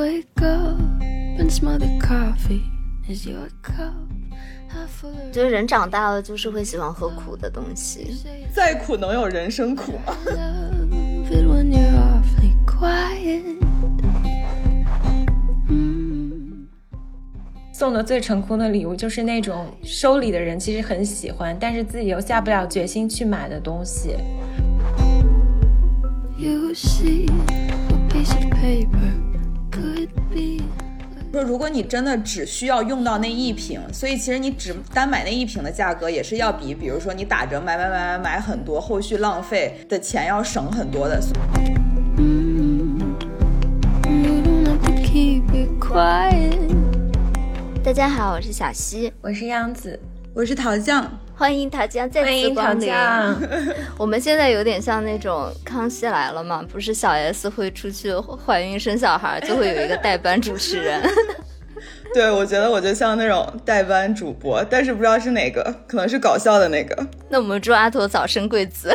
wake up and smell the coffee. Is your cup half full 我 of 觉得人长大了就是会喜欢喝苦的东西。再苦能有人生苦吗？love it when you're awfully quiet? Mm. 送的最成功的礼物就是那种收礼的人其实很喜欢，但是自己又下不了决心去买的东西。You see, 说如果你真的只需要用到那一瓶，所以其实你只单买那一瓶的价格也是要比，比如说你打折买买买买买很多，后续浪费的钱要省很多的。You don't have to keep it quiet. 大家好，我是小溪，我是央子，我是桃酱，欢迎大家再欢迎桃次光临。我们现在有点像那种康熙来了嘛，不是小 S 会出去怀孕生小孩，就会有一个代班主持人。对我觉得我就像那种代班主播，但是不知道是哪个，可能是搞笑的那个。那我们祝阿驼早生贵子。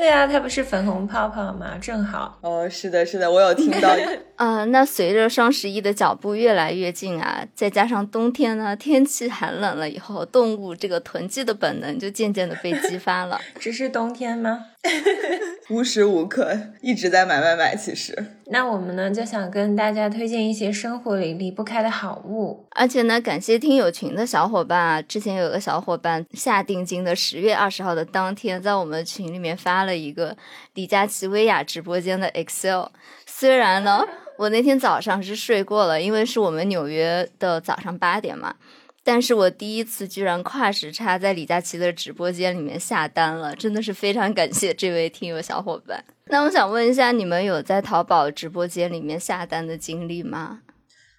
对啊，它不是粉红泡泡吗？正好。哦，是的，是的，我有听到。呃，那随着双十一的脚步越来越近啊，再加上冬天呢，天气寒冷了以后，动物这个囤积的本能就渐渐的被激发了。只是冬天吗？无时无刻一直在买买买，其实那我们呢就想跟大家推荐一些生活里离不开的好物。而且呢，感谢听友群的小伙伴啊，之前有个小伙伴下定金的十月二十号的当天，在我们群里面发了一个李佳琦薇娅直播间的 Excel。虽然呢，我那天早上是睡过了，因为是我们纽约的早上八点嘛。但是我第一次居然跨时差在李佳琦的直播间里面下单了，真的是非常感谢这位听友小伙伴。那我想问一下，你们有在淘宝直播间里面下单的经历吗？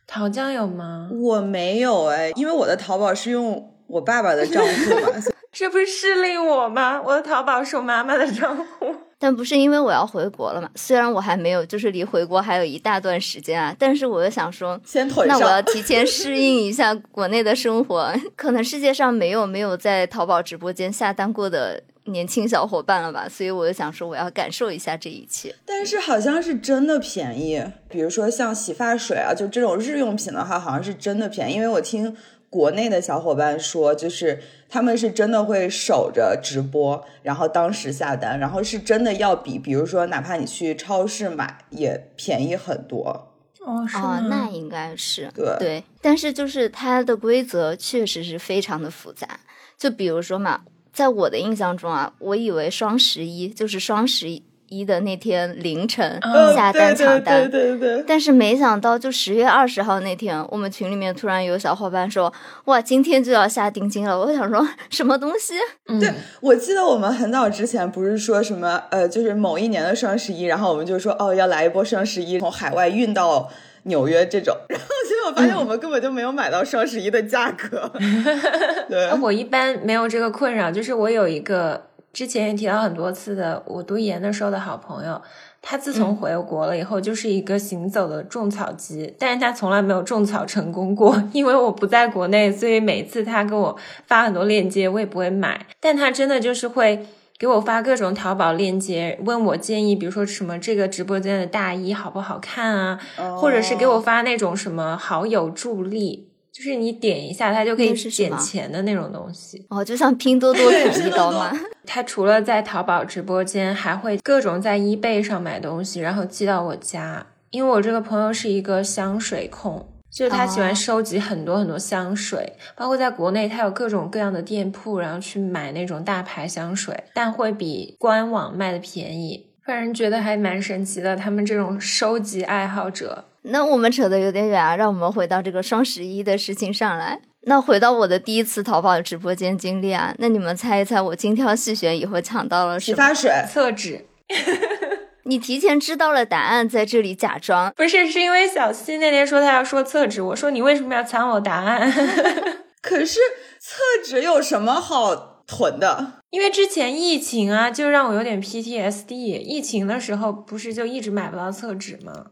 桃酱有吗？我没有哎，因为我的淘宝是用我爸爸的账户嘛，这不是势利我吗？我的淘宝是我妈妈的账户。但不是因为我要回国了嘛？虽然我还没有，就是离回国还有一大段时间啊，但是我又想说，那我要。提前适应一下国内的生活。可能世界上没有没有在淘宝直播间下单过的年轻小伙伴了吧？所以我就想说，我要感受一下这一切。但是好像是真的便宜，比如说像洗发水啊，就这种日用品的话，好像是真的便宜。因为我听国内的小伙伴说，就是他们是真的会守着直播，然后当时下单，然后是真的要比，比如说哪怕你去超市买也便宜很多。哦，是哦？，那应该是对但是就是它的规则确实是非常的复杂。就比如说嘛，在我的印象中啊，我以为双十一就是双十一的那天凌晨嗯下单抢单，对对对对。但是没想到，就十月二十号那天，我们群里面突然有小伙伴说：“哇，今天就要下定金了。”我想说什么东西？嗯对，我记得我们很早之前不是说什么呃，就是某一年的双十一，然后我们就说哦要来一波双十一，从海外运到纽约这种，然后结果发现我们根本就没有买到双十一的价格。对，呃我一般没有这个困扰，就是我有一个之前也提到很多次的，我读研的时候的好朋友，他自从回国了以后，就是一个行走的种草机，但是他从来没有种草成功过，因为我不在国内，所以每次他给我发很多链接，我也不会买，但他真的就是会。给我发各种淘宝链接，问我建议，比如说什么这个直播间的大衣好不好看啊，或者是给我发那种什么好友助力，就是你点一下它就可以减钱的那种东西。哦，就像拼多多统一刀吗？它除了在淘宝直播间，还会各种在 eBay 上买东西，然后寄到我家。因为我这个朋友是一个香水控，就是他喜欢哦收集很多很多香水，包括在国内他有各种各样的店铺，然后去买那种大牌香水，但会比官网卖的便宜。让人觉得还蛮神奇的，他们这种收集爱好者。那我们扯得有点远啊，让我们回到这个双十一的事情上来。那回到我的第一次淘宝直播间经历啊，那你们猜一猜，我精挑细选以后抢到了什么？洗发水，厕纸 你提前知道了答案，在这里假装。不是，是因为小西那天说他要说厕纸，我说你为什么要抢我答案？可是厕纸有什么好囤的？因为之前疫情啊，就让我有点 PTSD。疫情的时候不是就一直买不到厕纸吗？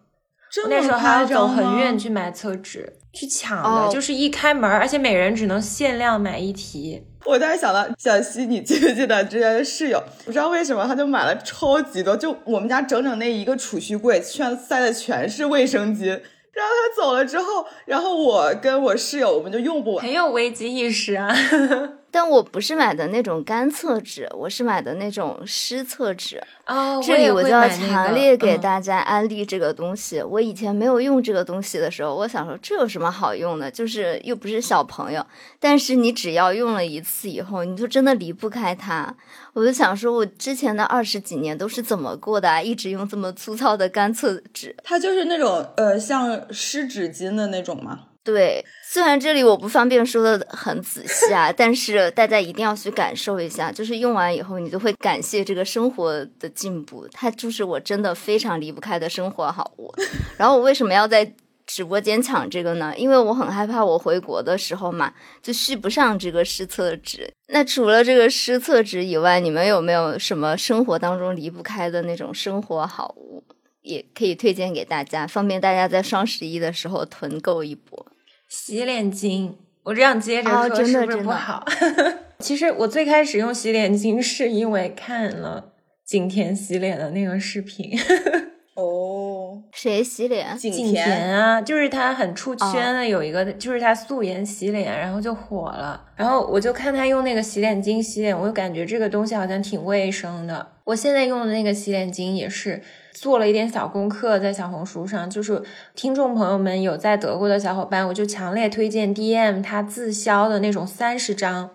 那时候还要走很远去买厕纸，去抢的，哦就是一开门，而且每人只能限量买一提。我当时想到，小西，你记不记得之前的室友？不知道为什么他就买了超级多，就我们家整整那一个储蓄柜，全塞的全是卫生巾。然后他走了之后，然后我跟我室友我们就用不完。很有危机意识啊。但我不是买的那种干厕纸，我是买的那种湿厕纸。哦，这里我就要强烈给。大家安利这个东西。我以前没有用这个东西的时候，我想说这有什么好用的？就是又不是小朋友。但是你只要用了一次以后，你就真的离不开它。我就想说，我之前的二十几年都是怎么过的啊？一直用这么粗糙的干厕纸。它就是那种呃，像湿纸巾的那种吗？对，虽然这里我不方便说的很仔细啊，但是大家一定要去感受一下，就是用完以后，你就会感谢这个生活的进步，它就是我真的非常离不开的生活好物。然后我为什么要在直播间抢这个呢？因为我很害怕我回国的时候嘛，就续不上这个湿厕纸。那除了这个湿厕纸以外，你们有没有什么生活当中离不开的那种生活好物？也可以推荐给大家，方便大家在双十一的时候囤购一波。洗脸巾，我这样接着哦真的说是不是不好？其实我最开始用洗脸巾是因为看了景甜洗脸的那个视频，哦，谁洗脸？景景甜啊，就是她很出圈的，有一个、就是她素颜洗脸，然后就火了。然后我就看她用那个洗脸巾洗脸，我就感觉这个东西好像挺卫生的。我现在用的那个洗脸巾也是做了一点小功课，在小红书上，就是听众朋友们有在德国的小伙伴，我就强烈推荐 DM 它自销的那种三十张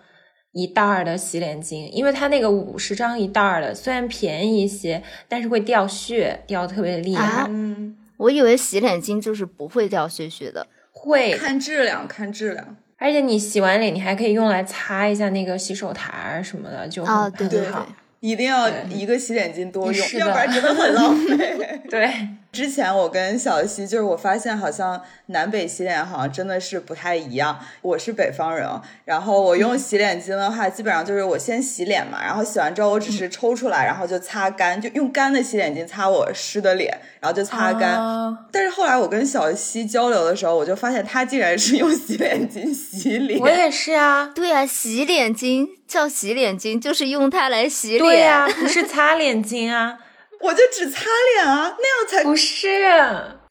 一袋儿的洗脸巾，因为它那个五十张一袋儿的虽然便宜一些，但是会掉屑，掉得特别厉害。啊嗯，我以为洗脸巾就是不会掉屑屑的。会，看质量，看质量。而且你洗完脸，你还可以用来擦一下那个洗手台儿什么的，就很、啊对对很好。一定要一个洗脸巾多用，要不然真的很浪费。对，之前我跟小溪，就是我发现好像南北洗脸好像真的是不太一样。我是北方人，然后我用 洗脸巾的话，基本上就是我先洗脸嘛，然后洗完之后我只是抽出来，然后就擦干，就用干的洗脸巾擦我湿的脸，然后就擦干。啊但是后来我跟小溪交流的时候，我就发现他竟然是用洗脸巾洗脸。我也是啊。对啊，洗脸巾叫洗脸巾，就是用它来洗脸。对呀、不是擦脸巾啊，我就只擦脸啊，那样才不是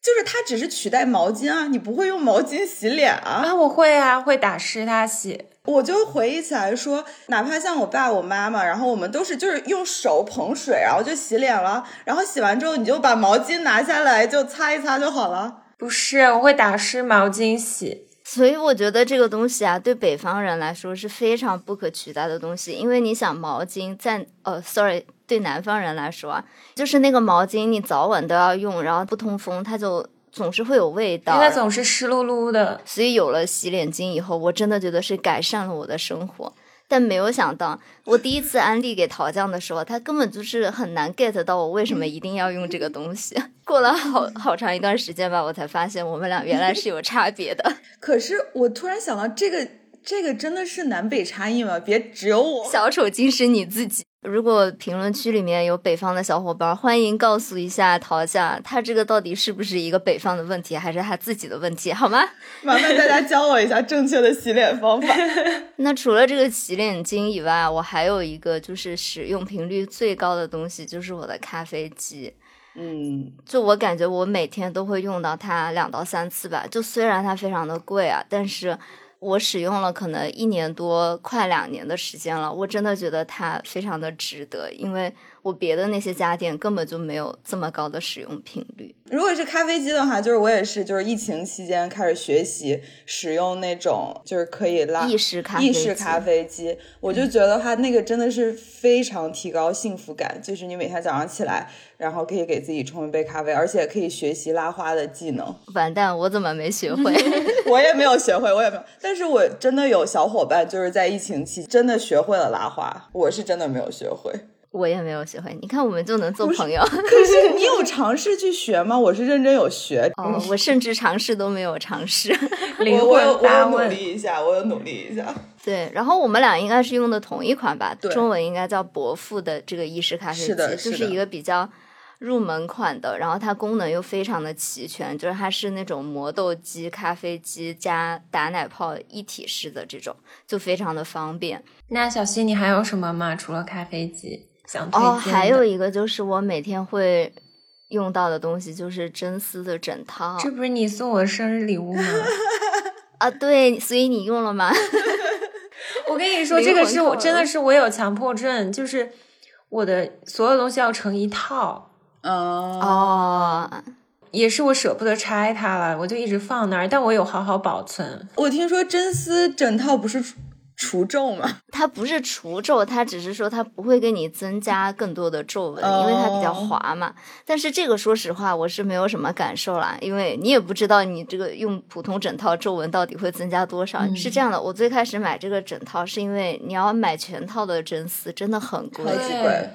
就是它只是取代毛巾啊，你不会用毛巾洗脸啊。啊，我会啊，会打湿它洗。我就回忆起来说，哪怕像我爸我妈妈，然后我们都是就是用手捧水，然后就洗脸了，然后洗完之后你就把毛巾拿下来就擦一擦就好了。不是，我会打湿毛巾洗。所以我觉得这个东西啊，对北方人来说是非常不可取代的东西，因为你想毛巾在呃，sorry，对南方人来说啊，就是那个毛巾你早晚都要用，然后不通风，它就总是会有味道。因为它总是湿漉漉的。所以有了洗脸巾以后，我真的觉得是改善了我的生活。但没有想到，我第一次安利给桃酱的时候，他根本就是很难 get 到我为什么一定要用这个东西。过了好好长一段时间吧，我才发现我们俩原来是有差别的。可是我突然想到，这个这个真的是南北差异吗？别只有我。小丑竟是你自己。如果评论区里面有北方的小伙伴，欢迎告诉一下陶酱，他这个到底是不是一个北方的问题，还是他自己的问题，好吗？麻烦大家教我一下正确的洗脸方法。那除了这个洗脸巾以外，我还有一个就是使用频率最高的东西，就是我的咖啡机。嗯，就我感觉我每天都会用到它两到三次吧。就虽然它非常的贵啊，但是我使用了可能一年多，快两年的时间了，我真的觉得它非常的值得，因为我别的那些家电根本就没有这么高的使用频率。如果是咖啡机的话，就是我也是，就是疫情期间开始学习使用那种就是可以拉意式咖啡机意式咖啡机，我就觉得它那个真的是非常提高幸福感，就是你每天早上起来，然后可以给自己冲一杯咖啡，而且可以学习拉花的技能。完蛋，我怎么没学会？我也没有学会，我也没有，但是我真的有小伙伴就是在疫情期真的学会了拉花，我是真的没有学会。我也没有学会。你看，我们就能做朋友。可是你有尝试去学吗？我是认真有学。哦，我甚至尝试都没有尝试。灵我我有我有努力一下，我有努力一下。对，然后我们俩应该是用的同一款吧？对中文应该叫伯父的这个意式咖啡机，是的的就是是一个比较入门款的，然后它功能又非常的齐全，就是它是那种磨豆机、咖啡机加打奶泡一体式的这种，就非常的方便。那小溪你还有什么吗？除了咖啡机想推荐？哦，还有一个就是我每天会用到的东西就是真丝的枕套。这不是你送我的生日礼物吗？啊，对，所以你用了吗？我跟你说，这个是我真的是我有强迫症，就是我的所有东西要成一套。哦，也是我舍不得拆它了，我就一直放那儿，但我有好好保存。我听说真丝枕套不是。除皱吗？它不是除皱，它只是说它不会给你增加更多的皱纹，因为它比较滑嘛。但是这个说实话，我是没有什么感受啦，因为你也不知道你这个用普通枕套皱纹到底会增加多少。是这样的，我最开始买这个枕套是因为你要买全套的真丝真的很贵，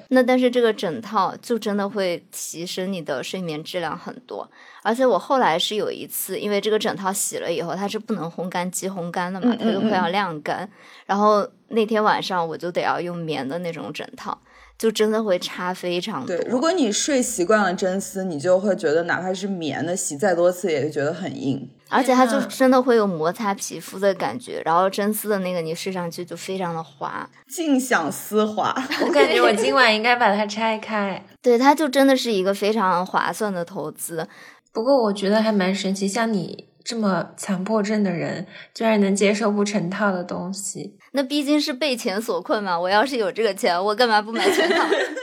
那但是这个枕套就真的会提升你的睡眠质量很多。而且我后来是有一次，因为这个枕套洗了以后，它是不能烘干机烘干的嘛，它就会要晾干。然后那天晚上我就得要用棉的那种枕套，就真的会差非常多。对，如果你睡习惯了真丝，你就会觉得哪怕是棉的，洗再多次也觉得很硬。而且它就真的会有摩擦皮肤的感觉，然后真丝的那个你睡上去就非常的滑，尽享丝滑。我感觉我今晚应该把它拆开。对，它就真的是一个非常划算的投资。不过我觉得还蛮神奇，像你这么强迫症的人，居然能接受不成套的东西。那毕竟是被钱所困嘛。我要是有这个钱，我干嘛不买全套？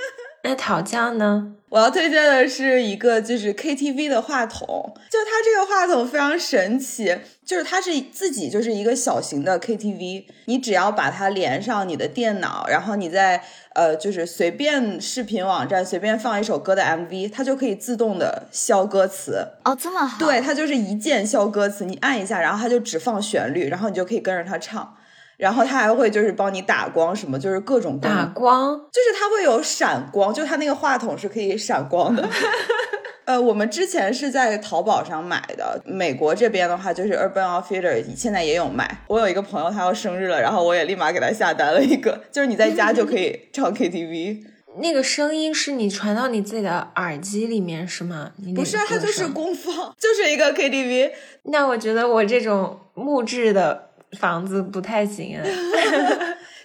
那讨教呢？我要推荐的是一个就是 KTV 的话筒，就它这个话筒非常神奇，就是它是自己就是一个小型的 KTV，你只要把它连上你的电脑，然后你在呃就是随便视频网站随便放一首歌的 MV，它就可以自动的消歌词。哦，这么好？对，它就是一键消歌词，你按一下，然后它就只放旋律，然后你就可以跟着它唱。然后它还会就是帮你打光什么，就是各种打光，就是它会有闪光，就它那个话筒是可以闪光的。呃，我们之前是在淘宝上买的，美国这边的话就是 Urban Outfitter 现在也有卖。我有一个朋友他要生日了，然后我也立马给他下单了一个，就是你在家就可以 唱 KTV。那个声音是你传到你自己的耳机里面是吗？不是啊，它就是功放，就是一个 KTV。那我觉得我这种木质的。房子不太行啊。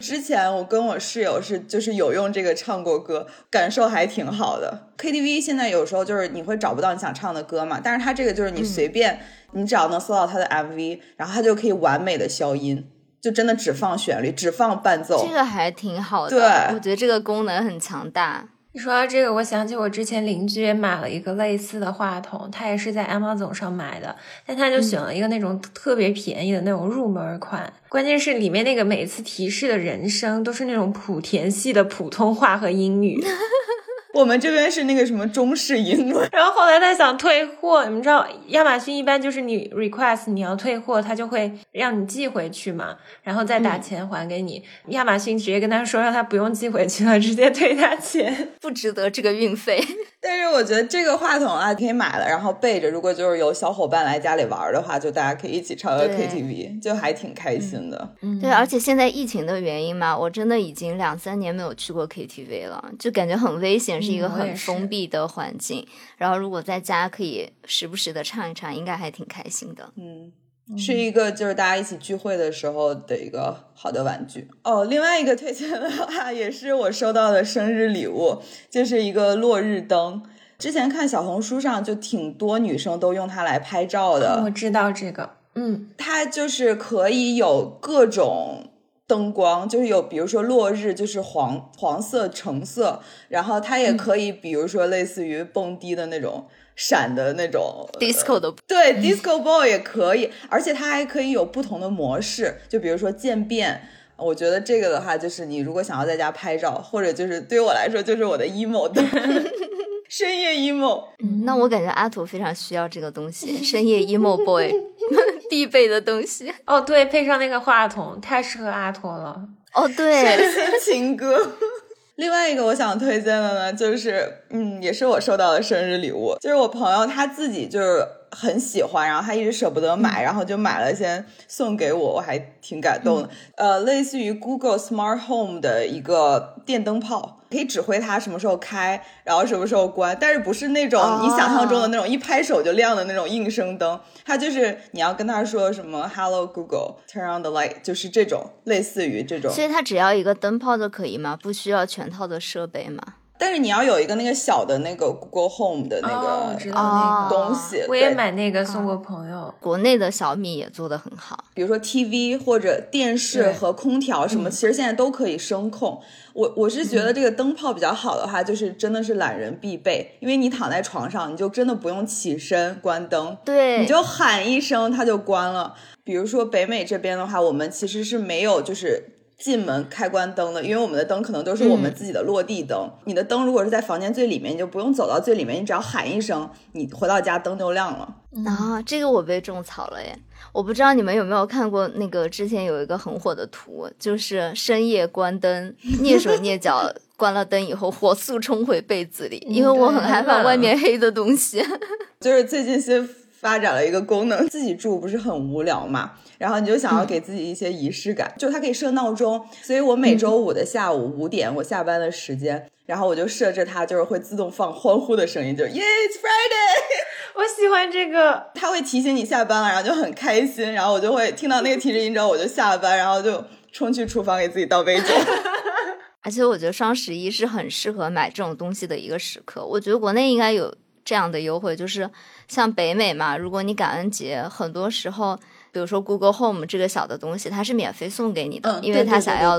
之前我跟我室友是就是有用这个唱过歌，感受还挺好的。KTV 现在有时候就是你会找不到你想唱的歌嘛，但是它这个就是你随便，你只要能搜到它的 MV，然后它就可以完美的消音，就真的只放旋律，只放伴奏。这个还挺好的，对，我觉得这个功能很强大。你说到这个，我想起我之前邻居也买了一个类似的话筒，他也是在 Amazon 上买的，但他就选了一个那种特别便宜的那种入门款，关键是里面那个每次提示的人声都是那种莆田系的普通话和英语。我们这边是那个什么中式英文，然后后来他想退货，你们知道亚马逊一般就是你 request 你要退货，他就会让你寄回去嘛，然后再打钱还给你。亚马逊直接跟他说让他不用寄回去了，直接退他钱，不值得这个运费。但是我觉得这个话筒啊可以买了，然后备着，如果就是有小伙伴来家里玩的话，就大家可以一起唱个 KTV，就还挺开心的。嗯对，而且现在疫情的原因嘛，我真的已经两三年没有去过 KTV 了，就感觉很危险。是一个很封闭的环境，然后如果在家可以时不时的唱一唱，应该还挺开心的。嗯，是一个就是大家一起聚会的时候的一个好的玩具哦。另外一个推荐的话，也是我收到的生日礼物，就是一个落日灯。之前看小红书上就挺多女生都用它来拍照的。我知道这个，嗯，它就是可以有各种。灯光就是有，比如说落日就是黄黄色、橙色，然后它也可以，比如说类似于蹦迪的那种闪的那种 disco 的，对 disco ball 也可以，而且它还可以有不同的模式，就比如说渐变。我觉得这个的话，就是你如果想要在家拍照，或者就是对于我来说，就是我的 emo 灯，深夜 emo。嗯，那我感觉阿土非常需要这个东西，深夜 emo boy。必备的东西哦，对，配上那个话筒，太适合阿土了。哦，对，情歌。另外一个我想推荐的呢，就是嗯，也是我收到的生日礼物，就是我朋友他自己就是很喜欢，然后他一直舍不得买，然后就买了先送给我，我还挺感动的。呃，类似于 Google Smart Home 的一个电灯泡。可以指挥它什么时候开，然后什么时候关，但是不是那种你想象中的那种一拍手就亮的那种应声灯，它就是你要跟他说什么 “Hello Google, turn on the light”，就是这种类似于这种。所以它只要一个灯泡就可以吗？不需要全套的设备吗？但是你要有一个那个小的那个 Google Home 的那个知道那个东西，我也买那个送过朋友。国内的小米也做的很好。比如说 TV 或者电视和空调什么，其实现在都可以声控。我我是觉得这个灯泡比较好的话，就是真的是懒人必备，因为你躺在床上，你就真的不用起身关灯，对，你就喊一声它就关了。比如说北美这边的话，我们其实是没有就是。进门开关灯的，因为我们的灯可能都是我们自己的落地灯。你的灯如果是在房间最里面，你就不用走到最里面，你只要喊一声，你回到家灯就亮了。啊，这个我被种草了耶！我不知道你们有没有看过那个之前有一个很火的图，就是深夜关灯，蹑手蹑脚 关了灯以后，火速冲回被子里，因为我很害怕外面黑的东西。就是最近新发展了一个功能，自己住不是很无聊嘛，然后你就想要给自己一些仪式感，就它可以设闹钟，所以我每周五的下午五点，我下班的时间，然后我就设置它就是会自动放欢呼的声音，就是 Yeah it's Friday，我喜欢这个，它会提醒你下班了，然后就很开心，然后我就会听到那个提示音之后，我就下班，然后就冲去厨房给自己倒杯酒。而且我觉得双十一是很适合买这种东西的一个时刻。我觉得国内应该有这样的优惠，就是像北美嘛，如果你感恩节，很多时候，比如说 Google Home 这个小的东西，它是免费送给你的，嗯，因为它想要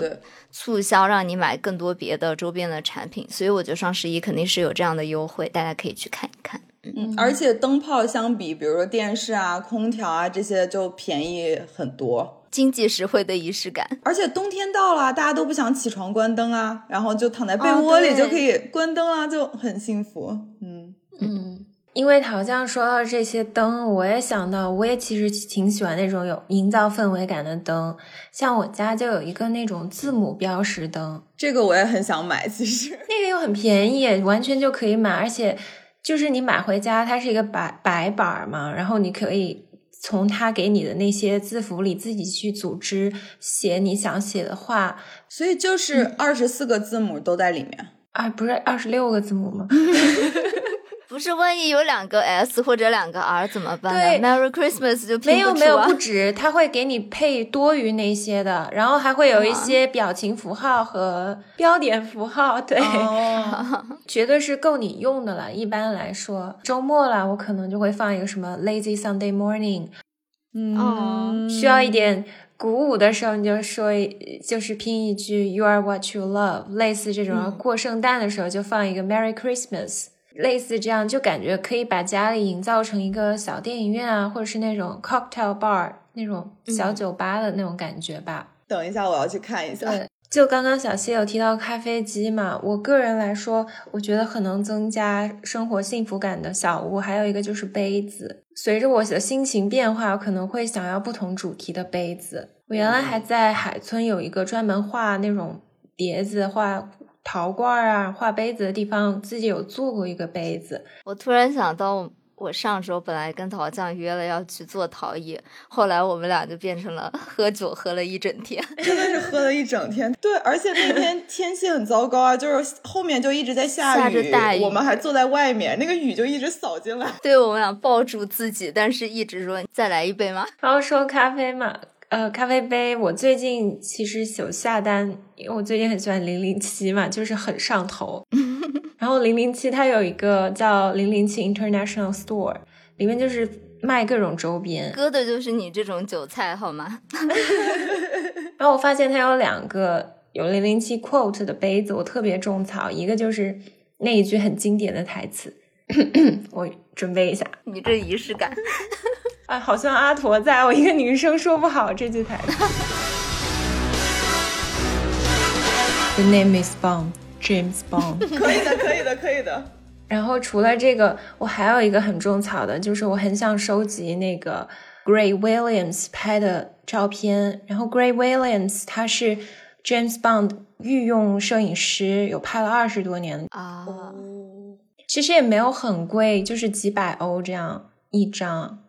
促销，让你买更多别的周边的产品。所以我觉得双十一肯定是有这样的优惠，大家可以去看一看。嗯，而且灯泡相比，比如说电视啊、空调啊这些就便宜很多。经济实惠的仪式感，而且冬天到了，大家都不想起床关灯啊，然后就躺在被哦窝里就可以关灯啊，就很幸福。嗯，嗯，因为好像说到这些灯，我也想到，我也其实挺喜欢那种有营造氛围感的灯，像我家就有一个那种字母标识灯，这个我也很想买，其实。那个又很便宜，完全就可以买，而且就是你买回家，它是一个白白板嘛，然后你可以从它给你的那些字符里自己去组织写你想写的话所以就是二十四个字母都在里面。啊，不是二十六个字母吗？不是万一有两个 S 或者两个 R 怎么办对。呢？Merry Christmas 就拼没有没有不止，它会给你配多余那些的，然后还会有一些表情符号和标点符号，对，哦，绝对是够你用的了。一般来说，周末了，我可能就会放一个什么 Lazy Sunday Morning，嗯，需要一点鼓舞的时候，你就说一，就是拼一句 “You are what you love”，类似这种。嗯。过圣诞的时候就放一个 “Merry Christmas”，类似这样，就感觉可以把家里营造成一个小电影院啊，或者是那种 cocktail bar 那种小酒吧的那种感觉吧。等一下，我要去看一下。对，就刚刚小谢有提到咖啡机嘛，我个人来说，我觉得很能增加生活幸福感的小屋，还有一个就是杯子。随着我的心情变化，我可能会想要不同主题的杯子。我原来还在海村有一个专门画那种碟子、画陶罐啊、画杯子的地方，自己有做过一个杯子。我突然想到，我上周本来跟陶匠约了要去做陶艺，后来我们俩就变成了喝酒喝了一整天。真的是喝了一整天。对，而且那天 天气很糟糕啊，就是后面就一直在下下着大雨我们还坐在外面，那个雨就一直扫进来。对我们俩抱住自己，但是一直说再来一杯吗？然后说咖啡嘛，呃，咖啡杯，我最近其实有下单，因为我最近很喜欢零零七嘛，就是很上头。然后零零七它有一个叫零零七 International Store，里面就是卖各种周边。割的就是你这种韭菜好吗？然后我发现它有两个有零零七 quote 的杯子，我特别种草，一个就是那一句很经典的台词，我准备一下。你这仪式感。啊，好像阿驼在，我一个女生说不好这句台词。The name is Bond, James Bond。可以的，可以的，可以的。然后除了这个，我还有一个很种草的，就是我很想收集那个 Gray Williams 拍的照片。然后 Gray Williams 他是 James Bond 御用摄影师，有拍了二十多年，啊，其实也没有很贵，就是几百欧这样一张。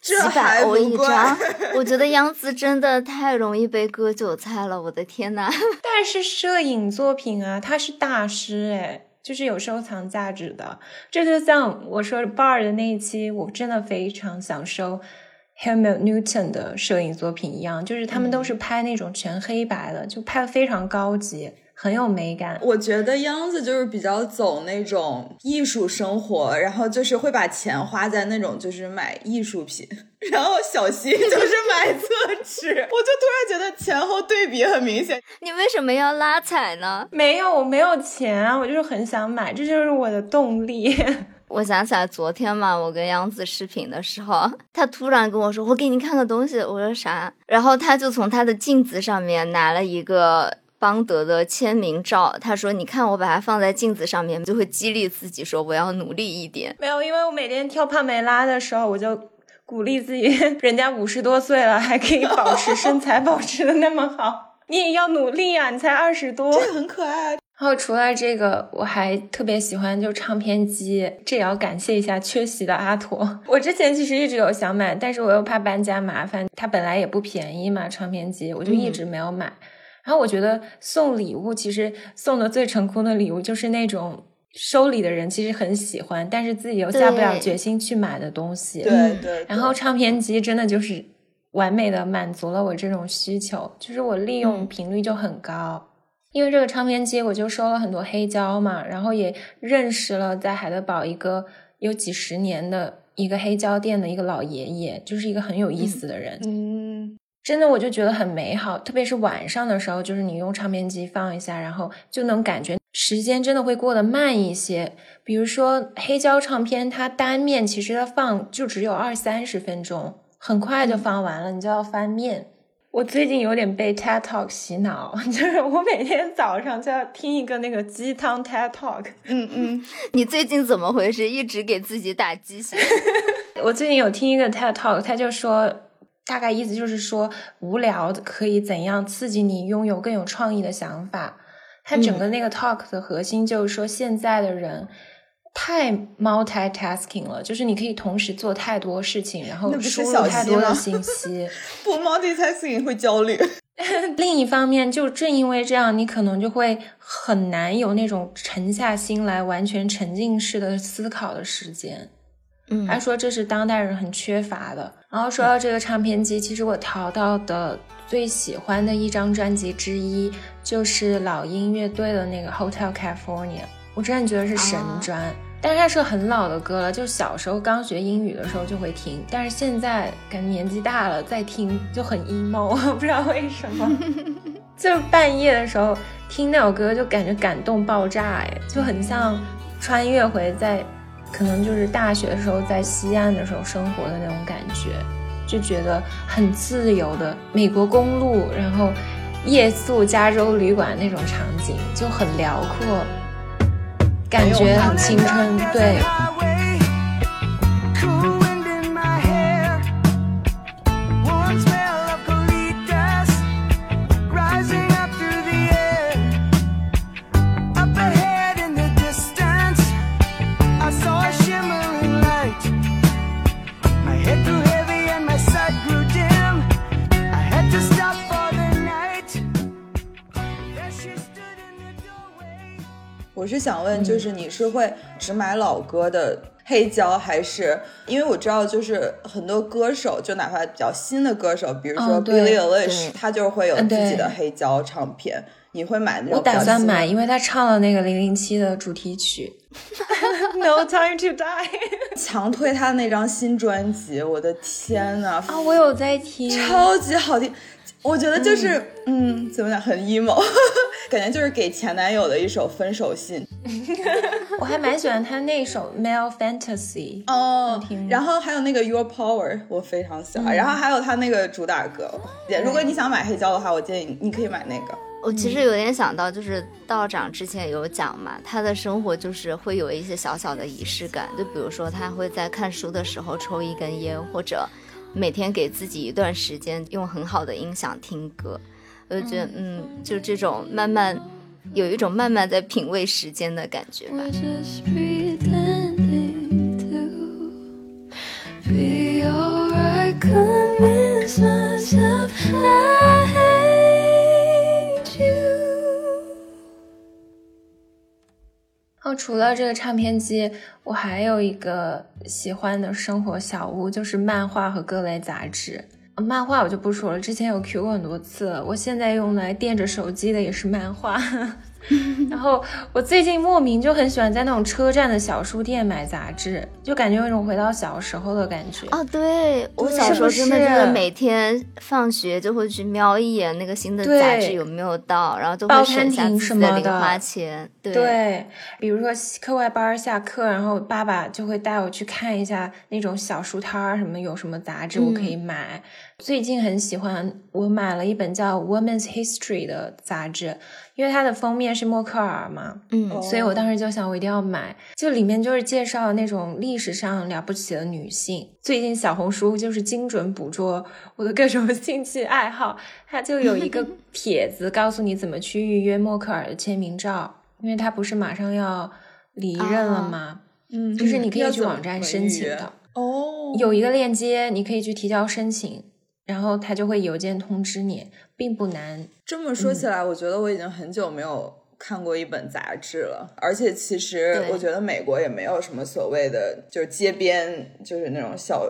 这几百欧一张，我觉得杨紫真的太容易被割韭菜了，我的天呐！但是摄影作品啊，他是大师哎，就是有收藏价值的。这就像我说 Bar 的那一期，我真的非常想收 Helmut Newton 的摄影作品一样，就是他们都是拍那种全黑白的，就拍的非常高级，很有美感。我觉得央子就是比较走那种艺术生活，然后就是会把钱花在那种就是买艺术品，然后小新就是买 厕纸，我就突然觉得前后对比很明显。你为什么要拉踩呢？没有，我没有钱啊，我就是很想买，这就是我的动力。我想起来昨天嘛，我跟杨子视频的时候，他突然跟我说：“我给你看个东西。”我说啥？然后他就从他的镜子上面拿了一个邦德的签名照，他说：“你看，我把它放在镜子上面，就会激励自己说我要努力一点。”没有，因为我每天跳帕梅拉的时候，我就鼓励自己，人家五十多岁了还可以保持 身材，保持的那么好，你也要努力啊！你才二十多，这很可爱。然后除了这个，我还特别喜欢就唱片机，这也要感谢一下缺席的阿驼。我之前其实一直有想买，但是我又怕搬家麻烦，它本来也不便宜嘛，唱片机我就一直没有买。然后我觉得送礼物其实送的最成功的礼物就是那种收礼的人其实很喜欢，但是自己又下不了决心去买的东西。对对。然后唱片机真的就是完美的满足了我这种需求，就是我利用频率就很高。因为这个唱片机，我就收了很多黑胶嘛，然后也认识了在海德堡一个有几十年的一个黑胶店的一个老爷爷，就是一个很有意思的人。嗯，真的我就觉得很美好，特别是晚上的时候，就是你用唱片机放一下，然后就能感觉时间真的会过得慢一些。比如说黑胶唱片，它单面其实它放就只有二三十分钟，很快就放完了，你就要翻面。我最近有点被 TED Talk 洗脑，就是我每天早上就要听一个那个鸡汤 TED Talk。嗯嗯，你最近怎么回事？一直给自己打鸡血。我最近有听一个 TED Talk，他就说，大概意思就是说，无聊可以怎样刺激你拥有更有创意的想法。他整个那个 talk 的核心就是说，现在的人。太 multitasking 了，就是你可以同时做太多事情，然后输入太多的信息。不 multitasking 会焦虑。另一方面，就正因为这样，你可能就会很难有那种沉下心来、完全沉浸式的思考的时间。嗯，他说这是当代人很缺乏的。然后说到这个唱片机，其实我淘到的最喜欢的一张专辑之一，就是老鹰乐队的那个 Hotel California。我真的觉得是神专，但是它是个很老的歌了，就小时候刚学英语的时候就会听，但是现在感觉年纪大了再听就很 emo，不知道为什么，就是半夜的时候听那首歌就感觉感动爆炸，哎，就很像穿越回在可能就是大学的时候在西安的时候生活的那种感觉，就觉得很自由的美国公路，然后夜宿加州旅馆那种场景就很辽阔。感觉很青春，对。是想问，就是你是会只买老歌的黑胶，还是因为我知道，就是很多歌手，就哪怕比较新的歌手，比如说 Billie Eilish，他就会有自己的黑胶唱片。你会买那种？我打算买，因为他唱了那个零零七的主题曲。No time to die。强推他的那张新专辑，我的天呐！啊，我有在听，超级好听。我觉得就是，嗯，怎么讲，很 emo，感觉就是给前男友的一首分手信。我还蛮喜欢他那首《Male Fantasy》哦，然后还有那个《Your Power》，我非常喜欢。然后还有他那个主打歌。如果你想买黑胶的话，我建议你可以买那个。我其实有点想到，就是道长之前有讲嘛，他的生活就是会有一些小小的仪式感，就比如说他会在看书的时候抽一根烟，或者。每天给自己一段时间，用很好的音响听歌，我就觉得，嗯，就这种慢慢，有一种慢慢在品味时间的感觉吧。除了这个唱片机，我还有一个喜欢的生活小屋，就是漫画和各类杂志。漫画我就不说了，之前有 Q 过很多次。我现在用来垫着手机的也是漫画。然后我最近莫名就很喜欢在那种车站的小书店买杂志，就感觉有一种回到小时候的感觉。哦，对我小时候真的就是是每天放学就会去瞄一眼那个新的杂志有没有到，然后就报会省下自己的什么的零花钱。对，对，比如说课外班下课，然后爸爸就会带我去看一下那种小书摊儿，什么有什么杂志我可以买。最近很喜欢，我买了一本叫《Women's History》的杂志，因为它的封面是默克尔嘛，嗯，所以我当时就想我一定要买。就里面就是介绍那种历史上了不起的女性。最近小红书就是精准捕捉我的各种 兴趣爱好，它就有一个 帖子告诉你怎么去预约默克尔的签名照。因为他不是马上要离任了吗？嗯就是你可以去网站申请的，哦，有一个链接，你可以去提交申请，然后他就会邮件通知你，并不难。这么说嗯起来，我觉得我已经很久没有看过一本杂志了，而且其实我觉得美国也没有什么所谓的，就是街边就是那种小。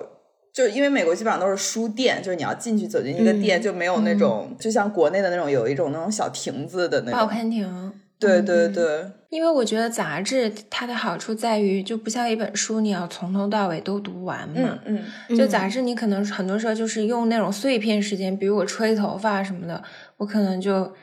就是因为美国基本上都是书店，就是你要进去走进一个店，嗯就没有那种、就像国内的那种有一种那种小亭子的那种报。刊亭，对对嗯对，因为我觉得杂志它的好处在于，就不像一本书，你要从头到尾都读完嘛嗯。嗯，就杂志，你可能很多时候就是用那种碎片时间，比如我吹头发什么的，我可能就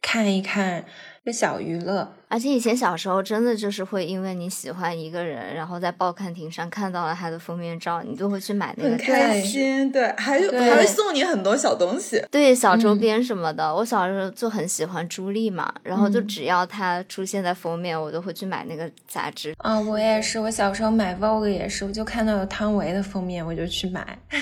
看一看，个小娱乐。而且以前小时候真的就是会因为你喜欢一个人，然后在报刊亭上看到了他的封面照，你就会去买那个杂很开。心，对，还有还会送你很多小东西。对小周嗯边什么的，我小时候就很喜欢朱莉嘛，然后就嗯只要她出现在封面，我都会去买那个杂志。啊、我也是，我小时候买 Vogue 也是，我就看到有汤唯的封面，我就去买。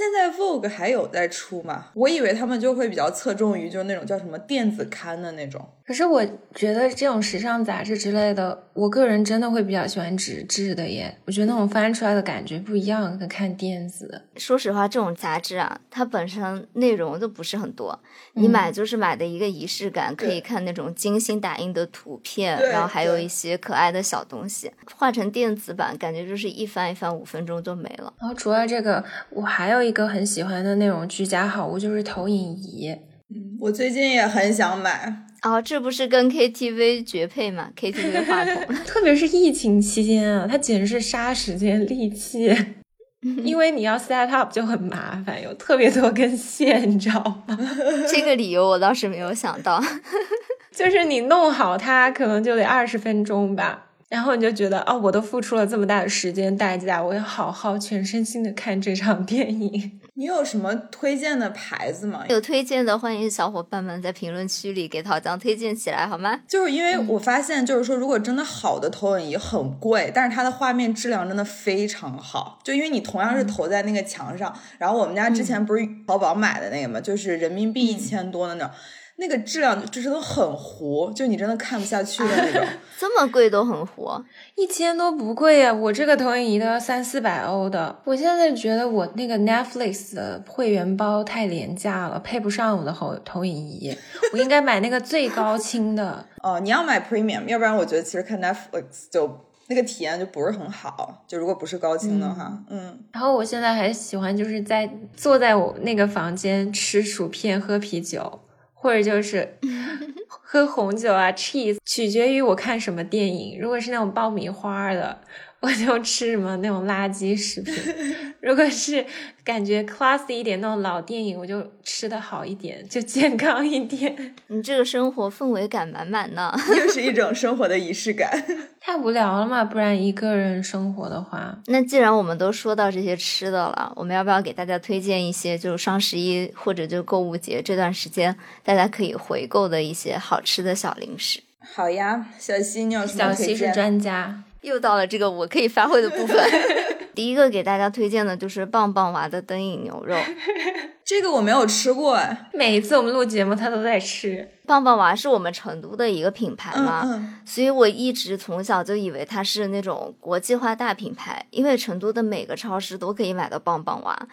现在 Vogue 还有在出吗？我以为他们就会比较侧重于就是那种叫什么电子刊的那种。可是我觉得这种时尚杂志之类的，我个人真的会比较喜欢纸质的耶。我觉得那种翻出来的感觉不一样，跟看电子的。说实话，这种杂志啊，它本身内容就不是很多，你嗯买就是买的一个仪式感，可以看那种精心打印的图片，然后还有一些可爱的小东西，画成电子版，感觉就是一翻一翻，五分钟就没了。然后除了这个，我还有一个很喜欢的那种居家好物，就是投影仪。嗯，我最近也很想买。啊，这不是跟 KTV 绝配吗？KTV 话筒。特别是疫情期间啊，它简直是杀时间利器，因为你要 set up 就很麻烦，有特别多根线，你知道吗？这个理由我倒是没有想到。就是你弄好它，可能就得二十分钟吧。然后你就觉得，哦，我都付出了这么大的时间代价，我要好好全身心的看这场电影。你有什么推荐的牌子吗？有推荐的，欢迎小伙伴们在评论区里给桃酱推荐起来，好吗？就是因为我发现，就是说，如果真的好的投影仪很贵，但是它的画面质量真的非常好。就因为你同样是投在那个墙上，然后我们家之前不是淘宝买的那个嘛，就是人民币一千多的那种，那个质量就是都很糊，就你真的看不下去的那种。这么贵都很糊，一千多不贵呀，我这个投影仪都要三四百欧的。我现在觉得我那个 Netflix 的会员包太廉价了，配不上我的投投影仪。我应该买那个最高清的。哦，你要买 Premium，要不然我觉得其实看 Netflix 就那个体验就不是很好。就如果不是高清的话，嗯然后我现在还喜欢就是在坐在我那个房间吃薯片、喝啤酒，或者就是 喝红酒啊，cheese，取决于我看什么电影。如果是那种爆米花的，我就吃什么那种垃圾食品；如果是感觉 classy 一点那种老电影，我就吃的好一点，就健康一点。你这个生活氛围感满满呢。又是一种生活的仪式感。太无聊了嘛，不然一个人生活的话，那既然我们都说到这些吃的了，我们要不要给大家推荐一些，就是双十一或者就购物节这段时间大家可以回购的一些好吃的小零食？好呀，小西，你有什么小西是？专家。又到了这个我可以发挥的部分。第一个给大家推荐的就是棒棒娃的灯影牛肉。这个我没有吃过哎。每一次我们录节目，他都在吃。棒棒娃是我们成都的一个品牌嘛，嗯所以我一直从小就以为它是那种国际化大品牌，因为成都的每个超市都可以买到棒棒娃。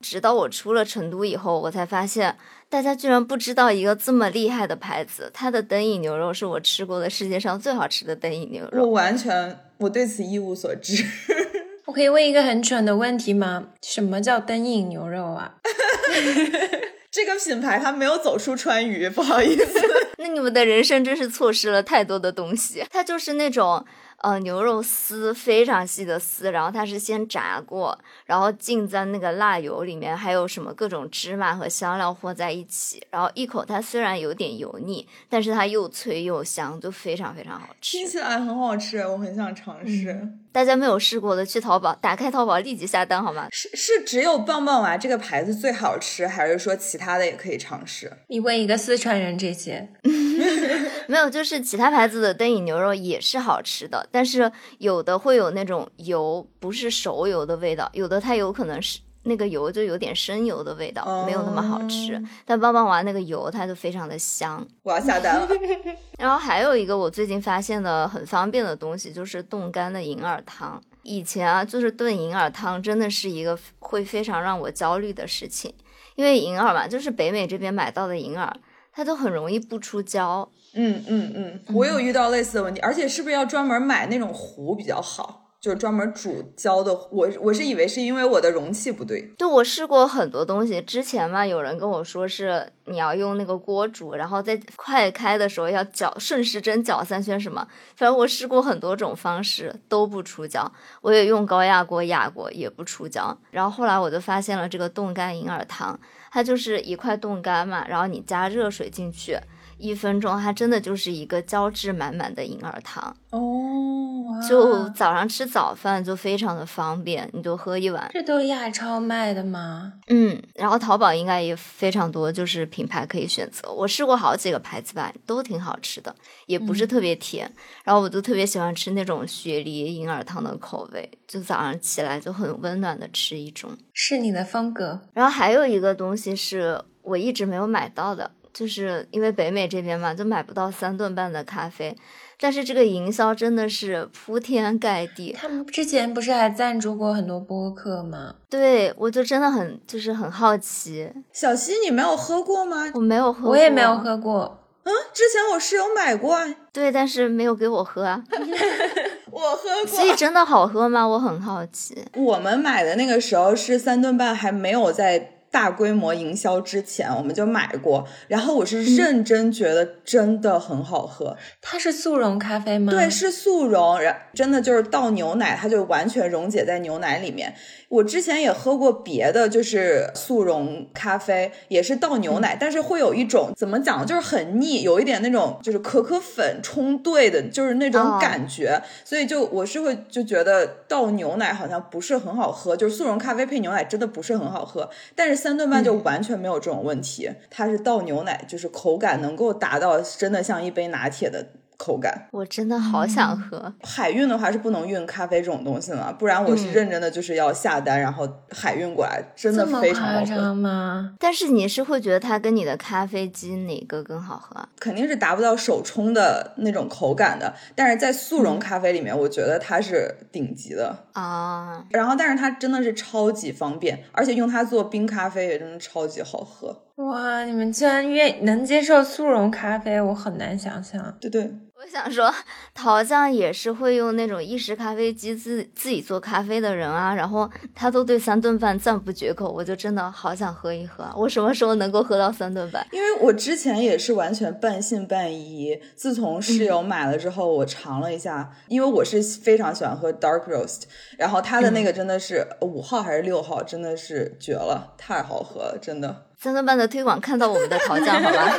直到我出了成都以后，我才发现大家居然不知道一个这么厉害的牌子，它的灯影牛肉是我吃过的世界上最好吃的灯影牛肉我肉。完全我对此一无所知。我可以问一个很蠢的问题吗？什么叫灯影牛肉啊？这个品牌它没有走出川渝，不好意思。那你们的人生真是错失了太多的东西。它就是那种。呃，牛肉丝非常细的丝，然后它是先炸过，然后浸在那个辣油里面，还有什么各种芝麻和香料和在一起，然后一口它虽然有点油腻，但是它又脆又香，就非常非常好吃。听起来很好吃，我很想尝试。大家没有试过的，去淘宝打开淘宝立即下单好吗？是是只有棒棒娃这个牌子最好吃，还是说其他的也可以尝试？你问一个四川人这些。没有，就是其他牌子的灯影牛肉也是好吃的，但是有的会有那种油不是熟油的味道，有的它有可能是那个油就有点生油的味道，没有那么好吃。但棒棒娃那个油它就非常的香，我要下单了。然后还有一个我最近发现的很方便的东西，就是冻干的银耳汤。以前啊，就是炖银耳汤真的是一个会非常让我焦虑的事情，因为银耳嘛，就是北美这边买到的银耳。它都很容易不出胶，嗯嗯嗯，我有遇到类似的问题，而且是不是要专门买那种壶比较好？就是专门煮胶的，我我是以为是因为我的容器不对。对，我试过很多东西，之前嘛，有人跟我说是你要用那个锅煮，然后在快开的时候要搅顺时针搅三圈什么，反正我试过很多种方式都不出胶，我也用高压锅压过也不出胶，然后后来我就发现了这个冻干银耳汤，它就是一块冻干嘛，然后你加热水进去。一分钟，它真的就是一个胶质满满的银耳汤哦，就早上吃早饭就非常的方便，你就喝一碗。这都是亚超卖的吗？嗯，然后淘宝应该也非常多，就是品牌可以选择。我试过好几个牌子吧，都挺好吃的，也不是特别甜。然后我就特别喜欢吃那种雪梨银耳汤的口味，就早上起来就很温暖的吃一种，是你的风格。然后还有一个东西是我一直没有买到的。就是因为北美这边嘛，就买不到三顿半的咖啡，但是这个营销真的是铺天盖地。他们之前不是还赞助过很多播客吗？对，我就真的很就是很好奇。小溪，你没有喝过吗？我没有喝，我也没有喝过。嗯，之前我室友买过。对，但是没有给我喝啊。我喝过。所以真的好喝吗？我很好奇。我们买的那个时候是三顿半，还没有在。大规模营销之前，我们就买过，然后我是认真觉得真的很好喝。它是速溶咖啡吗？对，是速溶，然真的就是倒牛奶，它就完全溶解在牛奶里面。我之前也喝过别的，就是速溶咖啡，也是倒牛奶，但是会有一种怎么讲，就是很腻，有一点那种就是可可粉冲兑的，就是那种感觉。所以就我是会就觉得倒牛奶好像不是很好喝，就是速溶咖啡配牛奶真的不是很好喝。但是三顿半就完全没有这种问题，它是倒牛奶，就是口感能够达到真的像一杯拿铁的。口感，我真的好想喝。海运的话是不能运咖啡这种东西的，不然我是认真的，就是要下单，然后海运过来，真的非常夸张吗？但是你是会觉得它跟你的咖啡机哪个更好喝？肯定是达不到手冲的那种口感的，但是在速溶咖啡里面，我觉得它是顶级的啊。然后，但是它真的是超级方便，而且用它做冰咖啡也真的超级好喝。哇，你们居然愿能接受速溶咖啡，我很难想象。对对。我想说，陶酱也是会用那种意式咖啡机自自己做咖啡的人啊，然后他都对三顿半赞不绝口，我就真的好想喝一喝。我什么时候能够喝到三顿半？因为我之前也是完全半信半疑，自从室友买了之后，我尝了一下，因为我是非常喜欢喝 dark roast，然后他的那个真的是五号还是六号，真的是绝了，太好喝了，真的。三顿半的推广看到我们的桃酱好吧？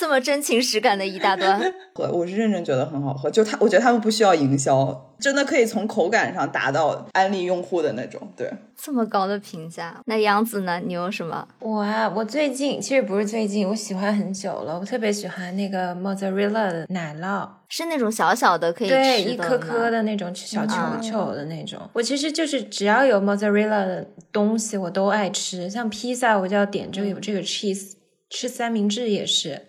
这么真情实感的一大段，喝我是认真觉得很好喝，就他，我觉得他们不需要营销，真的可以从口感上达到安利用户的那种。对，这么高的评价，那杨子呢？你有什么？我啊，我最近其实不是最近，我喜欢很久了，我特别喜欢那个 mozzarella 的奶酪，是那种小小的可以对一颗颗的那种小球球的那种。我其实就是只要有 mozzarella 的东西，我都爱吃，像披萨我就要点这个有这个 cheese，吃三明治也是。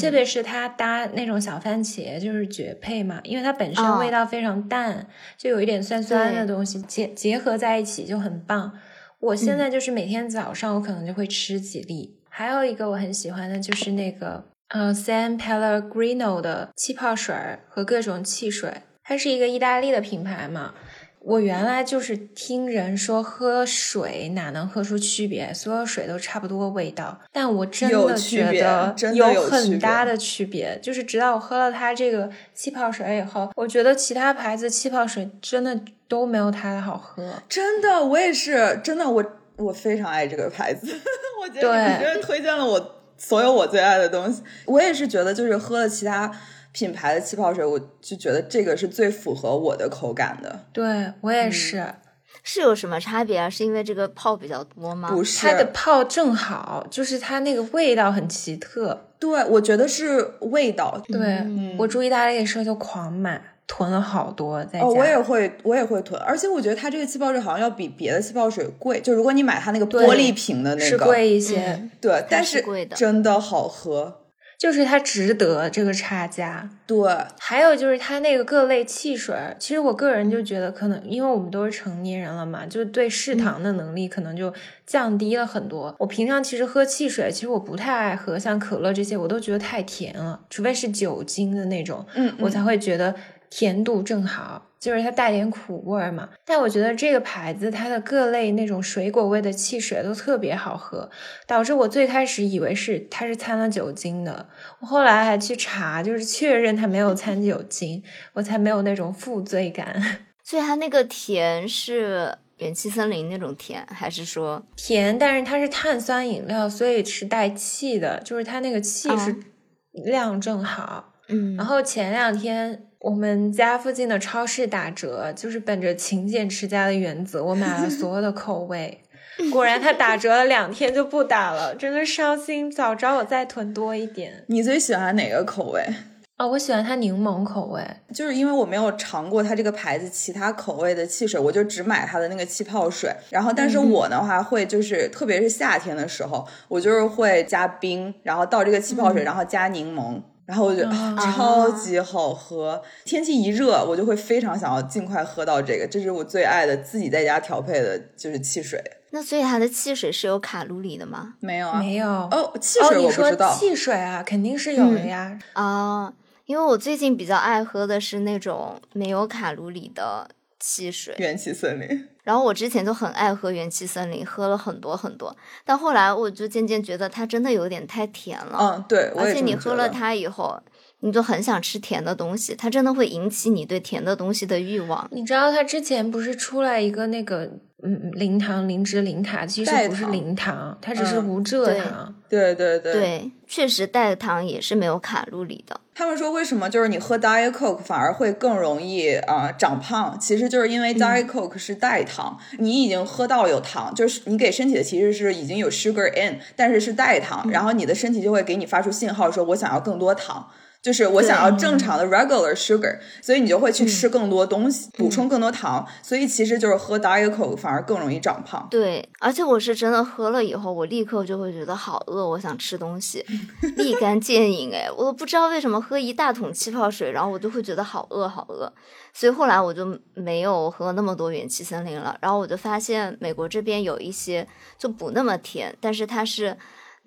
特别是它搭那种小番茄就是绝配嘛，因为它本身味道非常淡，就有一点酸酸的东西结结合在一起就很棒。我现在就是每天早上我可能就会吃几粒。还有一个我很喜欢的就是那个呃 San Pellegrino 的气泡水和各种汽水，它是一个意大利的品牌嘛。我原来就是听人说喝水哪能喝出区别，所有水都差不多味道，但我真的觉得有很大的区别。就是直到我喝了它这个气泡水以后，我觉得其他牌子气泡水真的都没有它的好喝。真的，我也是，真的，我我非常爱这个牌子，我觉得你真的推荐了我所有我最爱的东西。我也是觉得，就是喝了其他品牌的气泡水，我就觉得这个是最符合我的口感的。对我嗯也是，是有什么差别啊？是因为这个泡比较多吗？不是它的泡正好，就是它那个味道很奇特。对，我觉得是味道。对、嗯我住意大利的时候就狂买，囤了好多在家。哦，我也会，我也会囤，而且我觉得它这个气泡水好像要比别的气泡水贵。就如果你买它那个玻璃瓶的那个，是贵一些。嗯对，但是真的好喝。就是它值得这个差价。对，还有就是它那个各类汽水儿，其实我个人就觉得，可能因为我们都是成年人了嘛，就对嗜糖的能力可能就降低了很多。我平常其实喝汽水，其实我不太爱喝，像可乐这些，我都觉得太甜了，除非是酒精的那种，嗯，我才会觉得甜度正好，就是它带点苦味儿嘛。但我觉得这个牌子它的各类那种水果味的汽水都特别好喝，导致我最开始以为是它是掺了酒精的，我后来还去查，就是确认它没有掺酒精，我才没有那种负罪感。所以它那个甜是元气森林那种甜，还是说甜，但是它是碳酸饮料，所以是带气的，就是它那个气是哦量正好。嗯？然后前两天我们家附近的超市打折，就是本着勤俭持家的原则，我买了 所有的口味。果然它打折了两天就不打了，真的伤心。早知道我再囤多一点。你最喜欢哪个口味？哦，我喜欢它柠檬口味。就是因为我没有尝过它这个牌子其他口味的汽水，我就只买它的那个气泡水。然后，但是我的话会就是，特别是夏天的时候，我就是会加冰，然后倒这个气泡水，然后加柠檬。然后我就觉得、啊 超级好喝，天气一热，我就会非常想要尽快喝到这个，这是我最爱的自己在家调配的，就是汽水。那所以它的汽水是有卡路里的吗？没有啊，没有哦，汽哦，水我不知道。汽水啊，肯定是有的呀。啊、因为我最近比较爱喝的是那种没有卡路里的汽水，元气森林，然后我之前就很爱喝元气森林，喝了很多很多，但后来我就渐渐觉得它真的有点太甜了，嗯，对，而且你喝了它以后，你就很想吃甜的东西，它真的会引起你对甜的东西的欲望。你知道它之前不是出来一个那个嗯零糖零脂零卡，其实不是零糖，它只是嗯无蔗对糖。对对对对，确实代糖也是没有卡路里的。他们说为什么就是你喝 Diet Coke 反而会更容易啊、呃长胖？其实就是因为 Diet Coke 是代糖，你已经喝到有糖，就是你给身体的其实是已经有 sugar in，但是是代糖，然后你的身体就会给你发出信号说，我想要更多糖。就是我想要正常的 regular sugar，所以你就会去吃更多东西，补充更多糖，所以其实就是喝 Diet Coke 反而更容易长胖。对，而且我是真的喝了以后，我立刻就会觉得好饿，我想吃东西，立竿见影。哎，我都不知道为什么喝一大桶气泡水，然后我就会觉得好饿好饿，所以后来我就没有喝那么多元气森林了。然后我就发现美国这边有一些就不那么甜，但是它是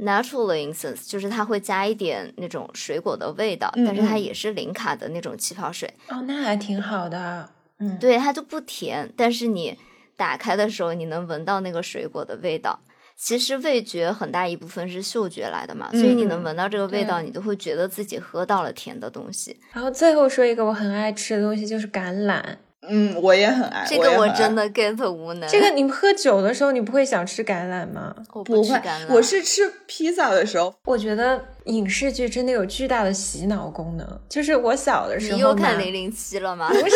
natural instance，就是它会加一点那种水果的味道，但是它嗯也是零卡的那种气泡水。哦，那还挺好的。嗯，对，它就不甜，但是你打开的时候，你能闻到那个水果的味道。其实味觉很大一部分是嗅觉来的嘛，所以你能嗯闻到这个味道，你都会觉得自己喝到了甜的东西。然后最后说一个我很爱吃的东西，就是橄榄。嗯，我也很爱，这个我真的 get 无能。这个你们喝酒的时候，你不会想吃橄榄吗？我不会吃橄榄，，我是吃披萨的时候，我觉得影视剧真的有巨大的洗脑功能。就是我小的时候你又看嘛零零七了吗？不是，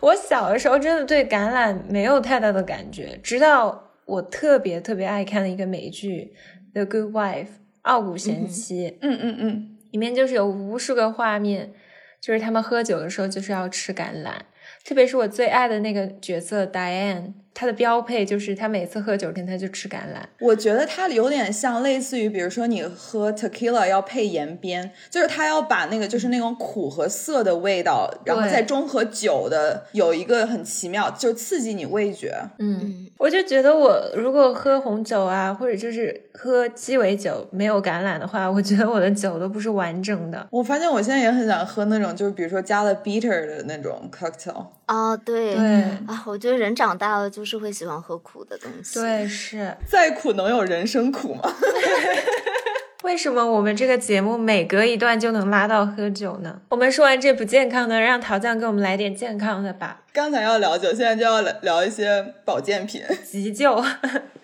我小的时候真的对橄榄没有太大的感觉，直到我特别特别爱看的一个美剧《The Good Wife》傲骨贤妻，嗯嗯嗯，里面就是有无数个画面，就是他们喝酒的时候就是要吃橄榄，特别是我最爱的那个角色 Diane，她的标配就是他每次喝酒前他就吃橄榄。我觉得它有点像类似于，比如说你喝 tequila 要配盐边，就是它要把那个就是那种苦和涩的味道，然后再中和酒的有一个很奇妙，就刺激你味觉。嗯，嗯，我就觉得我如果喝红酒啊，或者就是喝鸡尾酒没有橄榄的话，我觉得我的酒都不是完整的。我发现我现在也很想喝那种，就是比如说加了 bitter 的那种 cocktail。酒。哦，对对啊，我觉得人长大了就是会喜欢喝苦的东西。，对，是 再苦能有人生苦吗？为什么我们这个节目每隔一段就能拉到喝酒呢？我们说完这不健康的，让陶酱给我们来点健康的吧。刚才要聊酒，现在就要聊一些保健品。急救，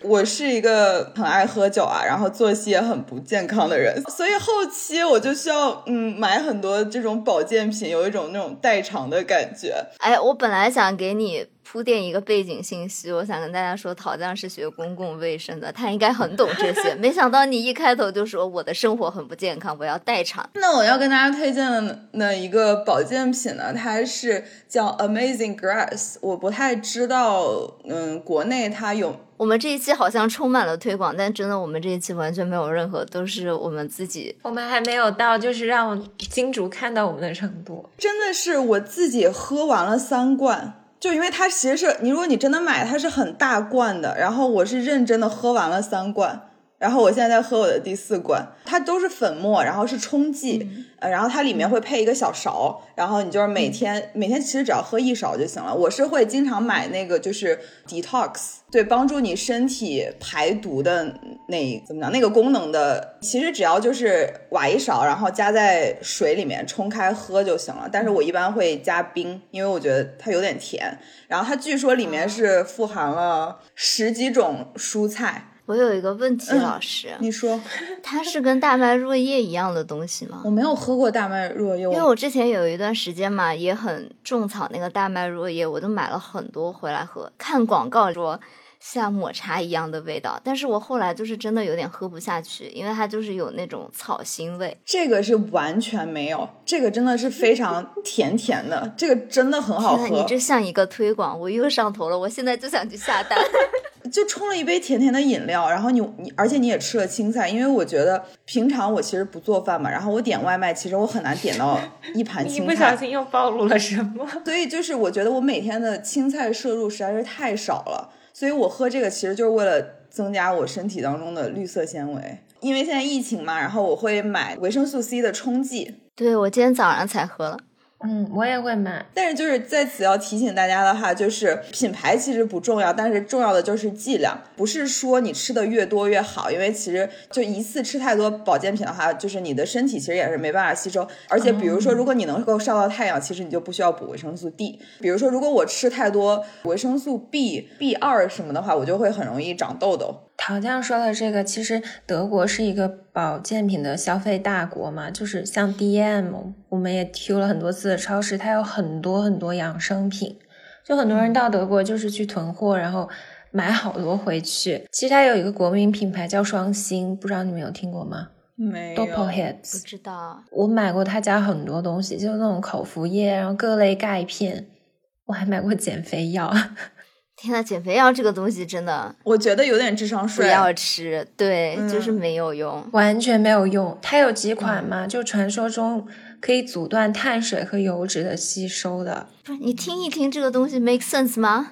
我是一个很爱喝酒啊，然后作息也很不健康的人，所以后期我就需要嗯买很多这种保健品，有一种那种代偿的感觉。哎，我本来想给你铺垫一个背景信息，我想跟大家说，陶酱是学公共卫生的，他应该很懂这些。没想到你一开头就说我的生活很不健康，我要代偿。那我要跟大家推荐的那一个保健品呢，它是叫 Amazing Grass，我不太知道，嗯，国内它有我们这一期好像充满了推广，但真的我们这一期完全没有任何，都是我们自己。我们还没有到就是让金主看到我们的程度。真的是我自己喝完了三罐，就因为它其实是你如果你真的买，它是很大罐的，然后我是认真的喝完了三罐。然后我现在在喝我的第四罐，它都是粉末，然后是冲剂，呃，然后它里面会配一个小勺，然后你就是每天、每天其实只要喝一勺就行了。我是会经常买那个就是 detox，对，帮助你身体排毒的那怎么讲那个功能的，其实只要就是挖一勺，然后加在水里面冲开喝就行了。但是我一般会加冰，因为我觉得它有点甜。然后它据说里面是富含了十几种蔬菜。我有一个问题，老师，你说它是跟大麦若叶一样的东西吗我？没有喝过大麦若叶，因为我之前有一段时间嘛，也很种草那个大麦若叶，我都买了很多回来喝。看广告说像抹茶一样的味道，但是我后来就是真的有点喝不下去，因为它就是有那种草腥味。这个是完全没有，这个真的是非常甜甜的，这个真的很好天呐，你。这像一个推广，我又上头了，我现在就想去下单。就冲了一杯甜甜的饮料，然后你你，而且你也吃了青菜，因为我觉得平常我其实不做饭嘛，然后我点外卖，其实我很难点到一盘 你青不小菜，心又暴露了什么？所以就是我觉得我每天的青菜摄入实在是太少了，所以我喝这个其实就是为了增加我身体当中的绿色纤维。因为现在疫情嘛，然后我会买维生素 C 的冲剂，对我今天早上才喝了。嗯，我也会买。但是就是在此要提醒大家的话，就是品牌其实不重要，但是重要的就是剂量，不是说你吃的越多越好，因为其实就一次吃太多保健品的话，就是你的身体其实也是没办法吸收。而且比如说，如果你能够晒到太阳，其实你就不需要补维生素 D。比如说，如果我吃太多维生素 B、B 二什么的话，我就会很容易长痘痘。陶酱说的这个，其实德国是一个保健品的消费大国嘛，就是像 DM，我们也去了很多次的超市，它有很多很多养生品，就很多人到德国就是去囤货，然后买好多回去。其实它有一个国民品牌叫双星，不知道你们有听过吗没有。？Doppel 不知道，我买过他家很多东西，就是那种口服液，然后各类钙片，我还买过减肥药。天呐，减肥药这个东西真的我觉得有点智商税不。要吃，对，就是嗯没有用。完全没有用。它有几款嘛，就传说中可以阻断碳水和油脂的吸收的。不是你听一听这个东西 make sense 吗？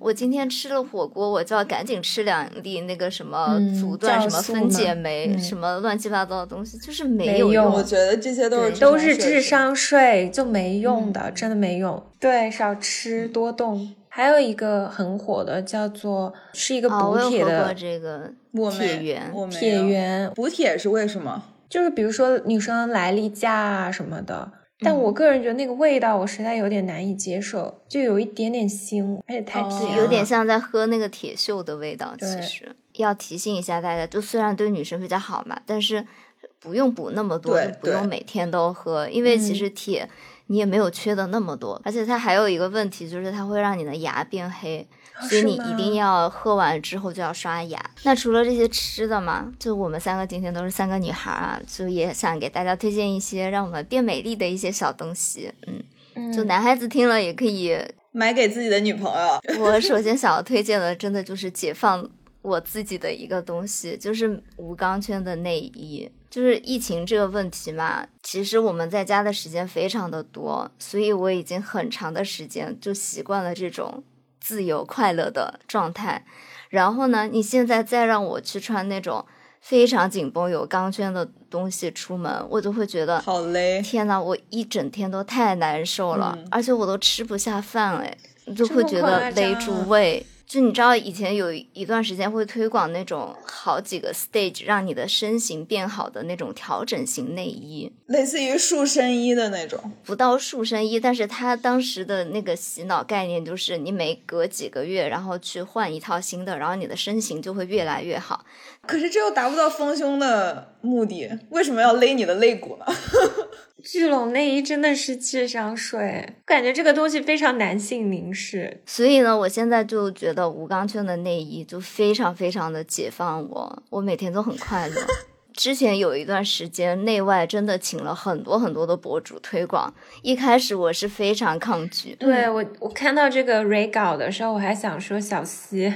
我今天吃了火锅，我就要赶紧吃两粒那个什么嗯阻断什么分解酶、嗯什么乱七八糟的东西，就是没有用我觉得这些都是都是智商税智商税，就没用的，真的没用。对，少吃多动。还有一个很火的，叫做是一个哦，补铁的，过这个铁源，我没有铁源补铁是为什么？就是比如说女生来例假啊什么的。但我个人觉得那个味道我实在有点难以接受，就有一点点腥，而且太哦甜了，有点像在喝那个铁锈的味道。其实要提醒一下大家，就虽然对女生比较好嘛，但是不用补那么多，不用每天都喝，因为其嗯实铁你也没有缺的那么多，而且它还有一个问题就是它会让你的牙变黑。所以你一定要喝完之后就要刷牙。那除了这些吃的嘛，就我们三个今天都是三个女孩啊，就也想给大家推荐一些让我们变美丽的一些小东西。嗯，嗯就男孩子听了也可以买给自己的女朋友。我首先想要推荐的，真的就是解放我自己的一个东西，就是无钢圈的内衣。就是疫情这个问题嘛，其实我们在家的时间非常的多，所以我已经很长的时间就习惯了这种自由快乐的状态。然后呢，你现在再让我去穿那种非常紧绷有钢圈的东西出门，我就会觉得好累。天呐，我一整天都太难受了，嗯而且我都吃不下饭，哎，就会觉得勒住胃。就你知道，以前有一段时间会推广那种好几个 stage 让你的身形变好的那种调整型内衣，类似于塑身衣的那种，不到塑身衣，但是他当时的那个洗脑概念就是你每隔几个月，然后去换一套新的，然后你的身形就会越来越好。可是这又达不到丰胸的目的，为什么要勒你的肋骨呢？聚拢内衣真的是智商税，感觉这个东西非常男性凝视。所以呢，我现在就觉得无钢圈的内衣就非常非常的解放我，我每天都很快乐。之前有一段时间，内外真的请了很多很多的博主推广，一开始我是非常抗拒，对我，我看到这个 re 稿的时候，我还想说小西，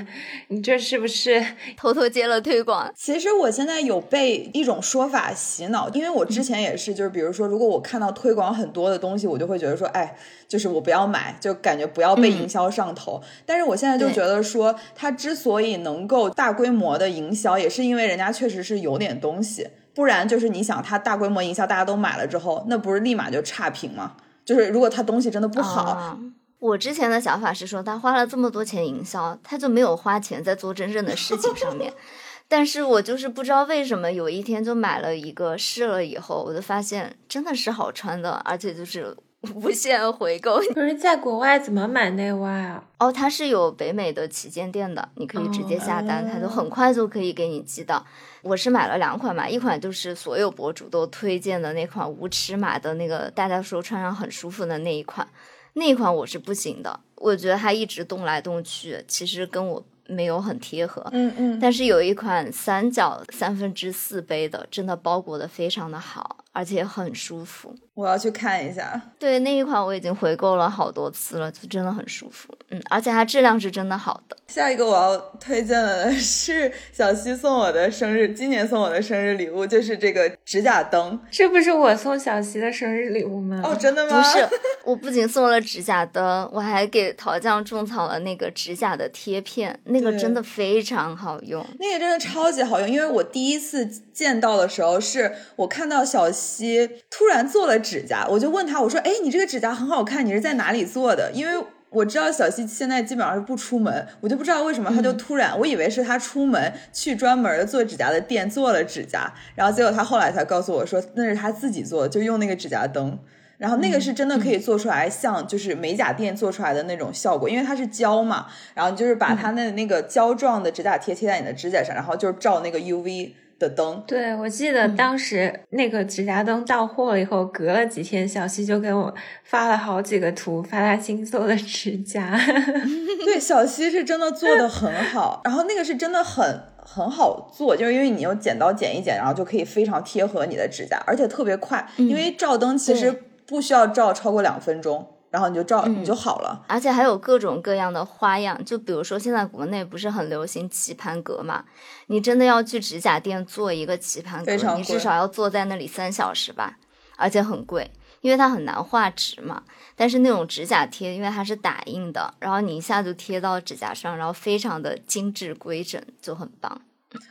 你这是不是 偷偷接了推广。其实我现在有被一种说法洗脑，因为我之前也是，就是比如说，如果我看到推广很多的东西，我就会觉得说，哎，就是我不要买，就感觉不要被营销上头。但是我现在就觉得说，它之所以能够大规模的营销，也是因为人家确实是有点东西，不然就是你想，它大规模营销，大家都买了之后，那不是立马就差评吗？就是如果它东西真的不好，啊我之前的想法是说，他花了这么多钱营销，他就没有花钱在做真正的事情上面。但是我就是不知道为什么，有一天就买了一个试了以后，我就发现真的是好穿的，而且就是 无限回购。可是在国外怎么买内外啊？哦，它是有北美的旗舰店的，你可以直接下单，它就很快就可以给你寄到。我是买了两款嘛，一款就是所有博主都推荐的那款无尺码的那个，大家说穿上很舒服的那一款，那一款我是不行的，我觉得它一直动来动去，其实跟我没有很贴合。嗯嗯，但是有一款三角三分之四杯的，真的包裹的非常的好，而且很舒服。我要去看一下。对那一款我已经回购了好多次了，就真的很舒服。嗯，而且它质量是真的好的。下一个我要推荐的 是小西送我的生日，今年送我的生日礼物就是这个指甲灯。这不是我送小西的生日礼物吗？哦，真的吗？不是，我不仅送了指甲灯，我还给桃酱种草了那个指甲的贴片，那个真的非常好用。那个真的超级好用，因为我第一次见到的时候，是我看到小西突然做了指甲，我就问他，我说：“哎，你这个指甲很好看，你是在哪里做的？”因为我知道小西现在基本上是不出门，我就不知道为什么他就突然，我以为是他出门去专门的做指甲的店做了指甲，然后结果他后来才告诉我说那是他自己做的，就用那个指甲灯。然后那个是真的可以做出来像就是美甲店做出来的那种效果，因为它是胶嘛，然后就是把它的那个胶状的指甲贴贴在你的指甲上，然后就是照那个 UV 的灯。对，我记得当时那个指甲灯到货了以后，隔了几天，小西就给我发了好几个图，发他新做的指甲。对，小西是真的做的很好，然后那个是真的很很好做，就是因为你用剪刀剪一剪，然后就可以非常贴合你的指甲，而且特别快，因为照灯其实不需要照超过两分钟，然后你就照、你就好了。而且还有各种各样的花样，就比如说现在国内不是很流行棋盘格嘛？你真的要去指甲店做一个棋盘格你至少要坐在那里三小时吧，而且很贵，因为它很难画直嘛。但是那种指甲贴，因为它是打印的，然后你一下就贴到指甲上，然后非常的精致规整，就很棒。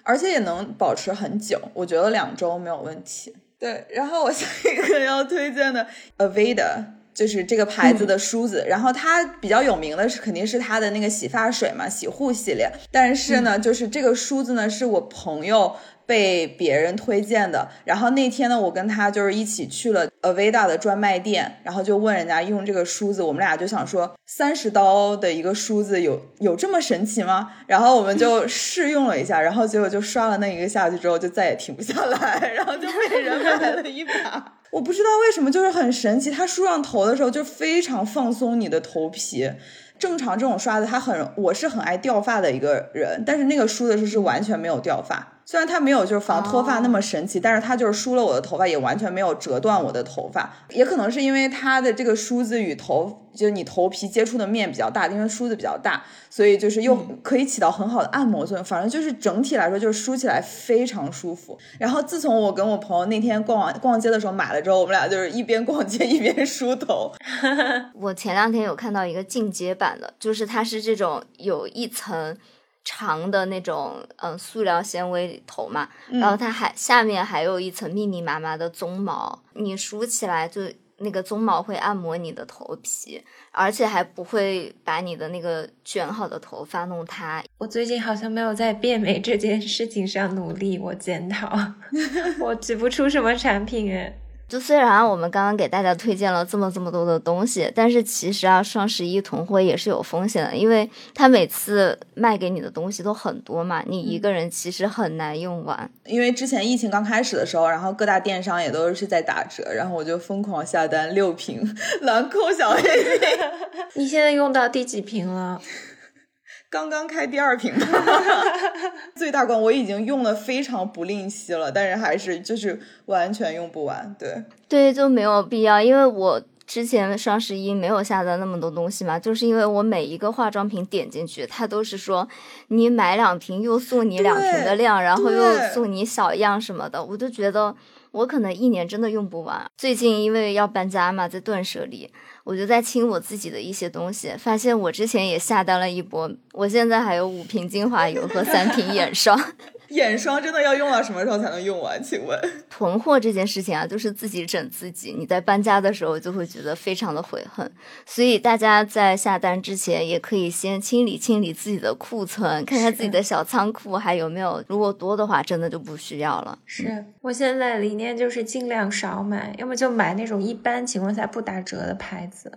而且也能保持很久，我觉得两周没有问题。对，然后我下一个要推荐的 Aveda。就是这个牌子的梳子，然后它比较有名的是肯定是它的那个洗发水嘛，洗护系列。但是呢，就是这个梳子呢，是我朋友被别人推荐的。然后那天呢，我跟他就是一起去了 Aveda 的专卖店，然后就问人家用这个梳子，我们俩就想说，三十刀的一个梳子有有这么神奇吗？然后我们就 试用了一下，然后结果就刷了那一个下去之后，就再也停不下来，然后就被人买了一把。我不知道为什么，就是很神奇，它梳上头的时候就非常放松你的头皮。正常这种刷子，它很，我是很爱掉发的一个人，但是那个梳的时候是完全没有掉发。虽然它没有就是防脱发那么神奇，但是它就是梳了我的头发，也完全没有折断我的头发。也可能是因为它的这个梳子与头，就是你头皮接触的面比较大，因为梳子比较大，所以就是又可以起到很好的按摩作用。反正就是整体来说，就是梳起来非常舒服。然后自从我跟我朋友那天逛完逛街的时候买了之后，我们俩就是一边逛街一边梳头。我前两天有看到一个进阶版的，就是它是这种有一层长的那种嗯塑料纤维头嘛，然后它还下面还有一层密密麻麻的鬃毛，你梳起来就那个鬃毛会按摩你的头皮，而且还不会把你的那个卷好的头发弄塌。我最近好像没有在变美这件事情上努力，我检讨，我举不出什么产品诶。就虽然我们刚刚给大家推荐了这么这么多的东西，但是其实啊，双十一囤货也是有风险的，因为他每次卖给你的东西都很多嘛，你一个人其实很难用完。因为之前疫情刚开始的时候，然后各大电商也都是在打折，然后我就疯狂下单六瓶 兰蔻小黑瓶。你现在用到第几瓶了？刚刚开第二瓶，最大罐我已经用了非常不吝惜了，但是还是就是完全用不完。对对，就没有必要，因为我之前双十一没有下单那么多东西嘛，就是因为我每一个化妆品点进去，它都是说你买两瓶又送你两瓶的量，然后又送你小样什么的，我就觉得我可能一年真的用不完。最近因为要搬家嘛，在断舍离。我就在清我自己的一些东西，发现我之前也下单了一波，我现在还有五瓶精华油和三瓶眼霜。眼霜真的要用到什么时候才能用完？请问，囤货这件事情啊，就是自己整自己。你在搬家的时候就会觉得非常的悔恨，所以大家在下单之前也可以先清理清理自己的库存，看看自己的小仓库还有没有。如果多的话，真的就不需要了。是我现在理念就是尽量少买，要么就买那种一般情况下不打折的牌子。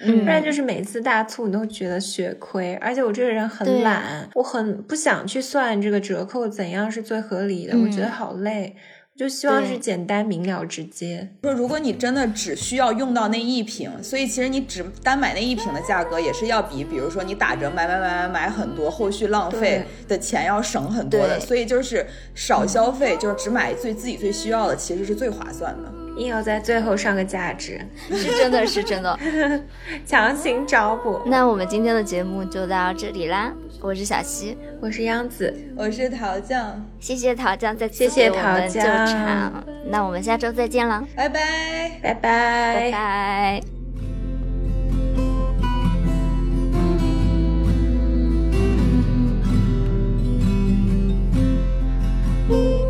不然就是每次大促你都觉得血亏，而且我这个人很懒，我很不想去算这个折扣怎样是最合理的，我觉得好累，我就希望是简单明了直接。说如果你真的只需要用到那一瓶，所以其实你只单买那一瓶的价格也是要比，比如说你打折买买买买买很多，后续浪费的钱要省很多的。所以就是少消费，就是只买最自己最需要的，其实是最划算的。硬要在最后上个价值，是真的，是真的，强行找补。那我们今天的节目就到这里啦！我是小西，我是央子，我是桃酱，谢谢桃酱再次给我们助场，那我们下周再见了，拜拜，拜拜，拜拜。